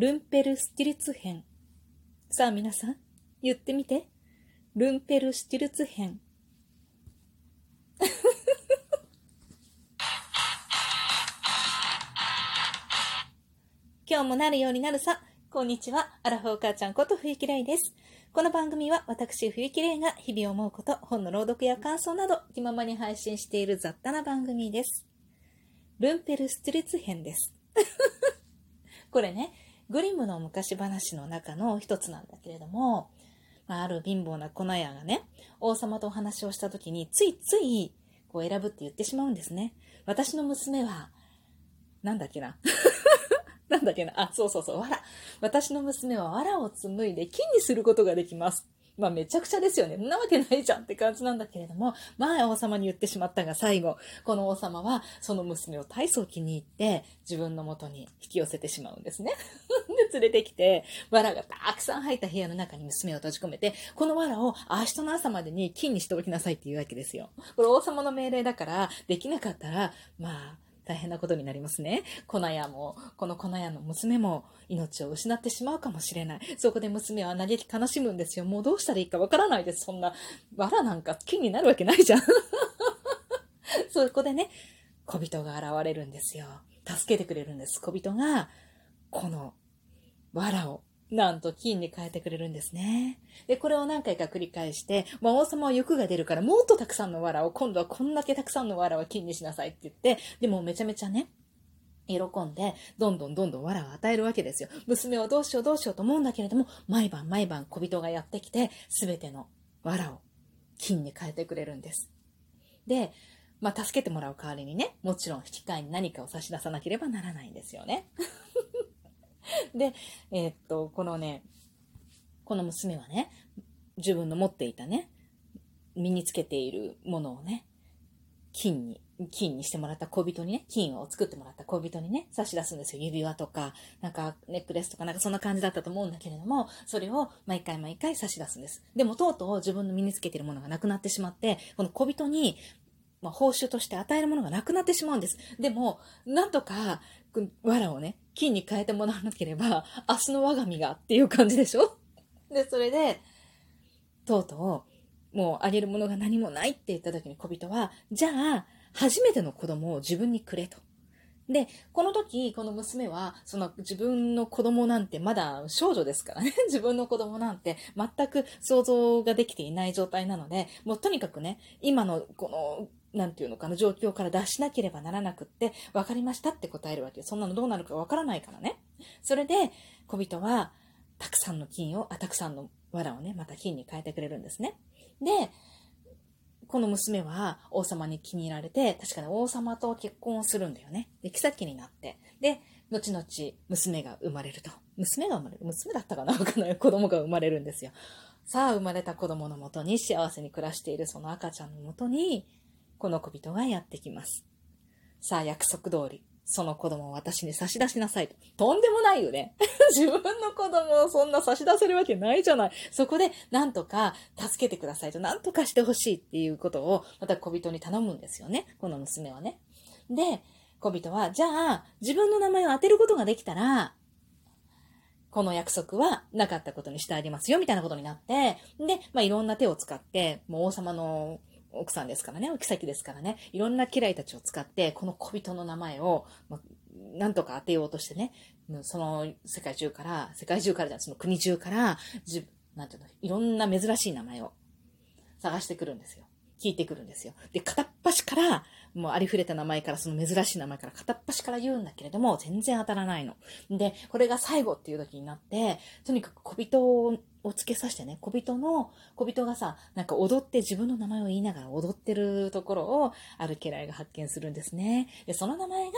ルンペルスティルツ編。さあ皆さん、言ってみて。ルンペルスティルツ編。今日もなるようになるさ。こんにちは。アラフォー母ちゃんこと冬木玲です。この番組は私冬木玲が日々思うこと、本の朗読や感想など気ままに配信している雑多な番組です。ルンペルストゥレツ編です。これね、グリムの昔話の中の一つなんだけれども、まあ、ある貧乏な粉屋がね、王様とお話をした時についついこう選ぶって言ってしまうんですね。私の娘は、なんだっけな。なんだっけな。あ、そうそうそう、わら。私の娘はわらを紡いで金にすることができます。まあめちゃくちゃですよね。んなわけないじゃんって感じなんだけれども、まあ王様に言ってしまったが最後、この王様はその娘を大層気に入って自分の元に引き寄せてしまうんですね。で、連れてきて、藁がたくさん入った部屋の中に娘を閉じ込めて、この藁を明日の朝までに金にしておきなさいって言うわけですよ。これ王様の命令だから、できなかったら、まあ、大変なことになりますね。粉屋も、この粉屋の娘も命を失ってしまうかもしれない。そこで娘は嘆き悲しむんですよ。もうどうしたらいいかわからないです。そんな、藁なんか金になるわけないじゃん。そこでね、小人が現れるんですよ。助けてくれるんです。小人が、この藁をなんと金に変えてくれるんですね。で、これを何回か繰り返して、まあ、王様は欲が出るからもっとたくさんの藁を、今度はこんだけたくさんの藁を金にしなさいって言って、でもめちゃめちゃね、喜んで、どんどんどんどん藁を与えるわけですよ。娘をどうしようどうしようと思うんだけれども、毎晩毎晩小人がやってきて、すべての藁を金に変えてくれるんです。で、まあ、助けてもらう代わりにね、もちろん引き換えに何かを差し出さなければならないんですよね。で、えー、っと、このね、この娘はね、自分の持っていたね、身につけているものをね、金に、金にしてもらった小人にね、金を作ってもらった小人にね、差し出すんですよ。指輪とか、なんかネックレスとか、なんかそんな感じだったと思うんだけれども、それを毎回毎回差し出すんです。でもとうとう自分の身につけているものがなくなってしまって、この小人に、まあ、報酬として与えるものがなくなってしまうんです。でも、なんとか、藁をね、金に変えてもらわなければ、明日の我が身がっていう感じでしょ？で、それで、とうとう、もうあげるものが何もないって言った時に小人は、じゃあ、初めての子供を自分にくれと。で、この時、この娘は、その自分の子供なんてまだ少女ですからね。自分の子供なんて全く想像ができていない状態なので、もうとにかくね、今のこのなんていうのかな、状況から脱しなければならなくって、分かりましたって答えるわけそんなのどうなるか分からないからね。それで、小人は、たくさんの金を、あ、たくさんの藁をね、また金に変えてくれるんですね。で、この娘は王様に気に入られて、確かに王様と結婚をするんだよね。で、妃になって。で、後々娘が生まれると。娘が生まれる？娘だったかな？わかんない。子供が生まれるんですよ。さあ、生まれた子供のもとに幸せに暮らしているその赤ちゃんのもとに、この小人がやってきます。さあ、約束通り、その子供を私に差し出しなさいと。とんでもないよね。自分の子供をそんな差し出せるわけないじゃない。そこで、なんとか助けてくださいと、なんとかしてほしいっていうことを、また小人に頼むんですよね。この娘はね。で、小人は、じゃあ、自分の名前を当てることができたら、この約束はなかったことにしてあげますよ、みたいなことになって、で、まあ、いろんな手を使って、もう王様の奥さんですからね、お妃ですからね、いろんな家来たちを使って、この小人の名前を、ま、なんとか当てようとしてね、その世界中から、世界中からじゃその国中から、じなんていうの、いろんな珍しい名前を探してくるんですよ。聞いてくるんですよ。で、片っ端から、もうありふれた名前から、その珍しい名前から片っ端から言うんだけれども、全然当たらないの。で、これが最後っていう時になって、とにかく小人をつけさせてね、小人の、小人がさ、なんか踊って自分の名前を言いながら踊ってるところを、ある家来が発見するんですね。で、その名前が、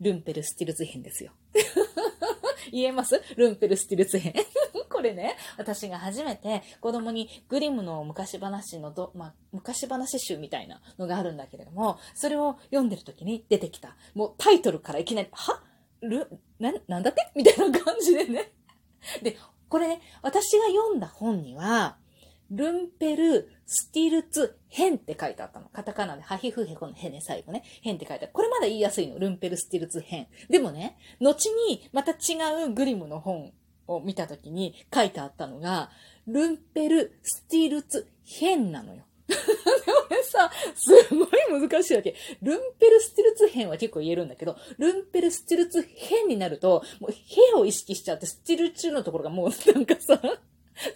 ルンペルスティルツヒェンですよ。言えます？ルンペルスティルツヒェン。これね、私が初めて子供にグリムの昔話のど、まあ、昔話集みたいなのがあるんだけれども、それを読んでる時に出てきた。もうタイトルからいきなり、は？ル、な、なんだって？みたいな感じでね。で、これね、私が読んだ本には、ルンペルスティルツヘンって書いてあったの。カタカナでハヒフヘコのヘね、最後ね。ヘンって書いてある。これまだ言いやすいの。ルンペルスティルツヘン。でもね、後にまた違うグリムの本を見たときに書いてあったのが、ルンペルスティルツヘンなのよ。でもさ、すごい難しいわけ。ルンペルスティルツヒェンは結構言えるんだけど、ルンペルスティルツヒェンになると、もう、へを意識しちゃって、スティルチュのところがもう なんかさ、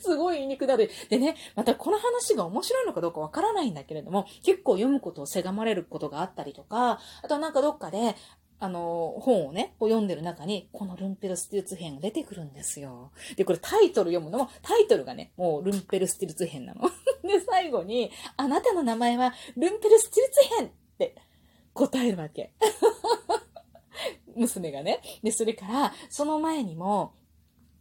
すごい言いにくなる。でね、またこの話が面白いのかどうかわからないんだけれども、結構読むことをせがまれることがあったりとか、あとなんかどっかで、あの、本をね、こう読んでる中に、このルンペルスティルツヒェンが出てくるんですよ。で、これタイトル読むのも、タイトルがね、もうルンペルスティルツヒェンなの。で、最後に、あなたの名前はルンペルスティルツ編って答えるわけ。娘がね。で、それから、その前にも、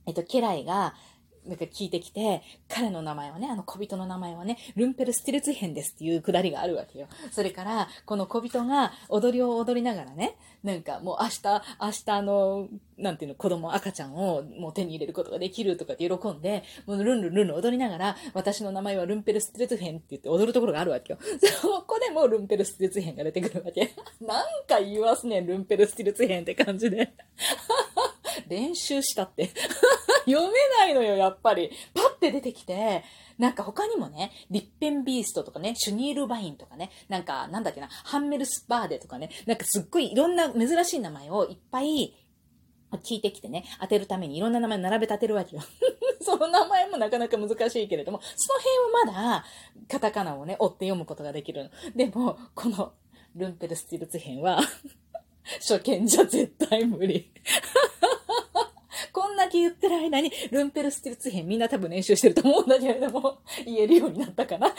えっと、家来が、なんか聞いてきて、彼の名前はね、あの小人の名前はね、ルンペルスティルツヘンですっていうくだりがあるわけよ。それから、この小人が踊りを踊りながらね、なんかもう明日、明日の、なんていうの、子供、赤ちゃんをもう手に入れることができるとかって喜んで、もうルンルンルンルン踊りながら、私の名前はルンペルスティルツヘンって言って踊るところがあるわけよ。そこでもうルンペルスティルツヘンが出てくるわけ。なんか言わすねん、ルンペルスティルツヘンって感じで。練習したって 読めないのよ、やっぱり。パッて出てきて、なんか他にもね、リッペンビーストとかね、シュニールバインとかね、なんか、なんだっけな、ハンメルスバーデとかね、なんかすっごいいろんな珍しい名前をいっぱい聞いてきてね、当てるためにいろんな名前並べ立てるわけよ。その名前もなかなか難しいけれども、その辺はまだ、カタカナをね、追って読むことができるの。でも、この、ルンペルスティルツ編は初見じゃ絶対無理 け言ってる間に、ルンペルステルツ編みんな多分練習してると思うんだけれども、言えるようになったかな。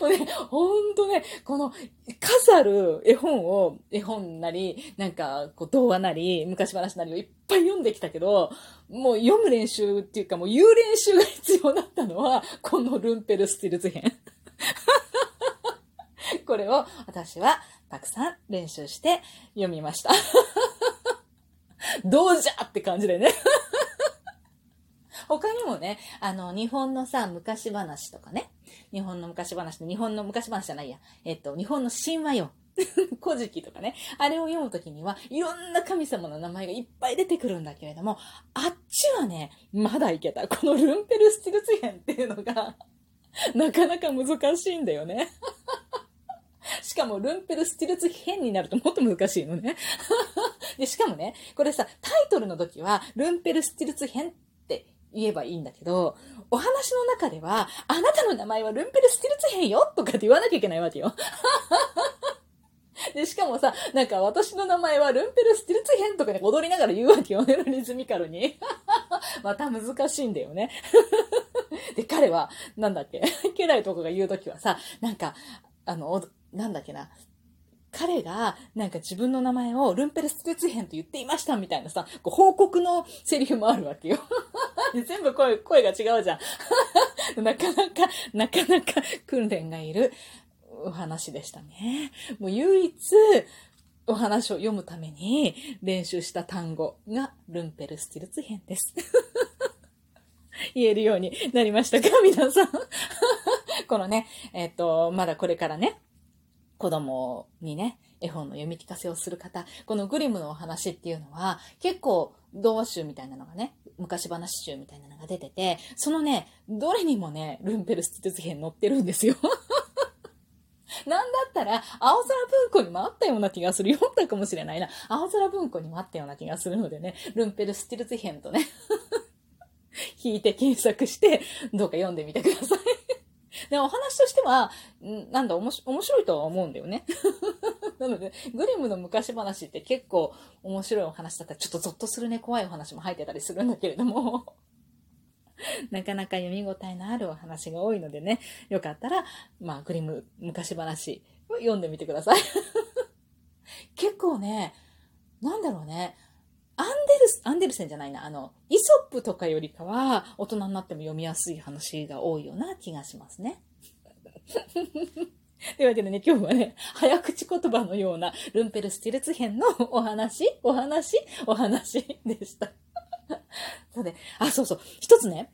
もうね、ほんとね、この、飾る絵本を、絵本なり、なんか、こう、童話なり、昔話なりをいっぱい読んできたけど、もう読む練習っていうか、もう言う練習が必要だったのは、このルンペルスティルツ編。これを私はたくさん練習して読みました。どうじゃって感じでね。他にもね、あの、日本のさ、昔話とかね。日本の昔話、日本の昔話じゃないや。えっと、日本の神話よ。古事記とかね。あれを読むときには、いろんな神様の名前がいっぱい出てくるんだけれども、あっちはね、まだいけた。このルンペルスティルツ編っていうのが、なかなか難しいんだよね。しかも、ルンペルスティルツ編になるともっと難しいのね。で、しかもね、これさ、タイトルの時は、ルンペルスティルツ編って言えばいいんだけど、お話の中では、あなたの名前はルンペルスティルツ編よとかって言わなきゃいけないわけよ。で、しかもさ、なんか私の名前はルンペルスティルツ編とかね、踊りながら言うわけよね、リズミカルに。また難しいんだよね。で、彼は、なんだっけ、家来とかが言うときはさ、なんか、あの、なんだっけな、彼が、なんか自分の名前をルンペルステツヘンと言っていましたみたいなさ、こう報告のセリフもあるわけよ。全部声、声が違うじゃん。なかなか、なかなか訓練がいるお話でしたね。もう唯一、お話を読むために練習した単語がルンペルスティルツ編です。言えるようになりましたか？皆さん。このね、えっ、ー、と、まだこれからね、子供にね、絵本の読み聞かせをする方、このグリムのお話っていうのは、結構童話集みたいなのがね、昔話集みたいなのが出てて、そのね、どれにもね、ルンペルスティツ編載ってるんですよ。なんだったら、青空文庫にもあったような気がする。読んだかもしれないな。青空文庫にもあったような気がするのでね、ルンペルスティルツ編とね、引いて検索して、どうか読んでみてください。で、お話としては、なんだ、面白いとは思うんだよね。なので、グリムの昔話って結構面白いお話だったら、ちょっとゾッとするね、怖いお話も入ってたりするんだけれども、なかなか読み応えのあるお話が多いのでね、よかったら、まあ、グリム昔話を読んでみてください。結構ね、なんだろうね、アンデルス、アンデルセンじゃないな、あの、イソップとかよりかは、大人になっても読みやすい話が多いような気がしますね。というわけでね、今日はね、早口言葉のようなルンペルスティルツ編のお話、お話、お話でした。そうで、あ、そうそう。一つね、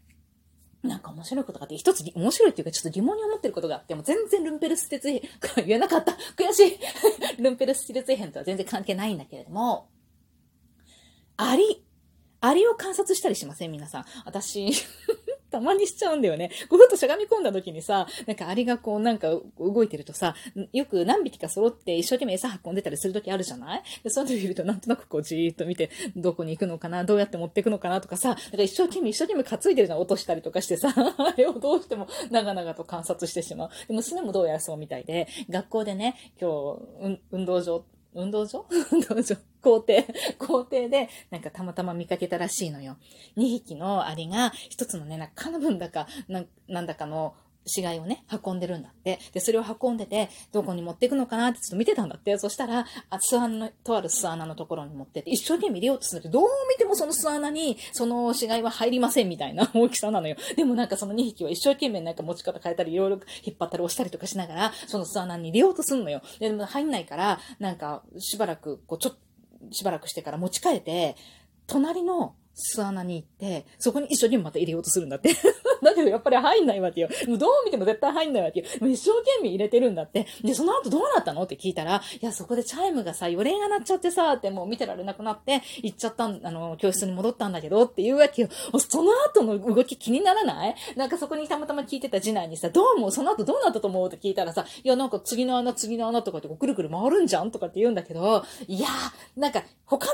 なんか面白いことがあって、一つ面白いっていうかちょっと疑問に思ってることがあって、もう全然ルンペルスティルツ編、言えなかった。悔しい。ルンペルスティルツ編とは全然関係ないんだけれども、アリ、アリを観察したりしません？皆さん。私 たまにしちゃうんだよね。こうふっとしゃがみ込んだ時にさ、なんかアリがこうなんか動いてるとさ、よく何匹か揃って一生懸命餌運んでたりする時あるじゃない？で、そういうの見るとなんとなくこうじーっと見て、どこに行くのかな？どうやって持ってくのかなとかさ、なんか一生懸命一生懸命担いでるの落としたりとかしてさ、あれをどうしても長々と観察してしまう。で娘もどうやらそうみたいで、学校でね、今日、運動場運動場？運動場。校庭。校庭で、なんかたまたま見かけたらしいのよ。2匹のアリが、一つのね、なんか、カナブンだか、ななんだかの死骸をね、運んでるんだって。で、それを運んでて、どこに持っていくのかなってちょっと見てたんだって。そしたら、あ巣穴の、とある巣穴のところに持ってて、一生懸命入れようとするんだけど、どう見てもその巣穴に、その死骸は入りませんみたいな 大きさなのよ。でもなんかその2匹は一生懸命なんか持ち方変えたり、いろいろ引っ張ったり押したりとかしながら、その巣穴に入れようとすんのよ。で、でも入んないから、なんか、しばらく、こう、ちょっと、しばらくしてから持ち替えて、隣の巣穴に行って、そこに一緒にまた入れようとするんだって。だけどやっぱり入んないわけよ。もうどう見ても絶対入んないわけよ。もう一生懸命入れてるんだって。で、その後どうなったのって聞いたら、いや、そこでチャイムがさ、予令が鳴っちゃってさ、ってもう見てられなくなって、行っちゃったん、あの、教室に戻ったんだけど、っていうわけよ。その後の動き気にならない？なんかそこにたまたま聞いてた次男にさ、どうもその後どうなったと思う？って聞いたらさ、いや、なんか次の穴、次の穴とかってこうくるくる回るんじゃん？とかって言うんだけど、いやなんか他の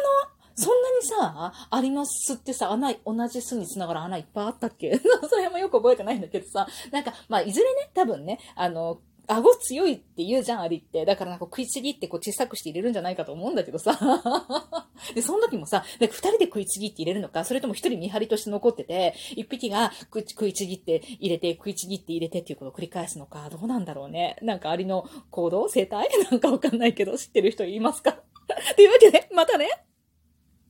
そんなにさ、アリの巣ってさ、穴、同じ巣に繋がる穴いっぱいあったっけ？それもよく覚えてないんだけどさ、なんか、まあ、いずれね、多分ね、あの、顎強いって言うじゃん、アリって。だからなんか食いちぎってこう小さくして入れるんじゃないかと思うんだけどさ。で、その時もさ、二人で食いちぎって入れるのか、それとも一人見張りとして残ってて、一匹が食いちぎって入れて、食いちぎって入れてっていうことを繰り返すのか、どうなんだろうね。なんかアリの行動？生態？なんかわかんないけど、知ってる人いますか？というわけで、またね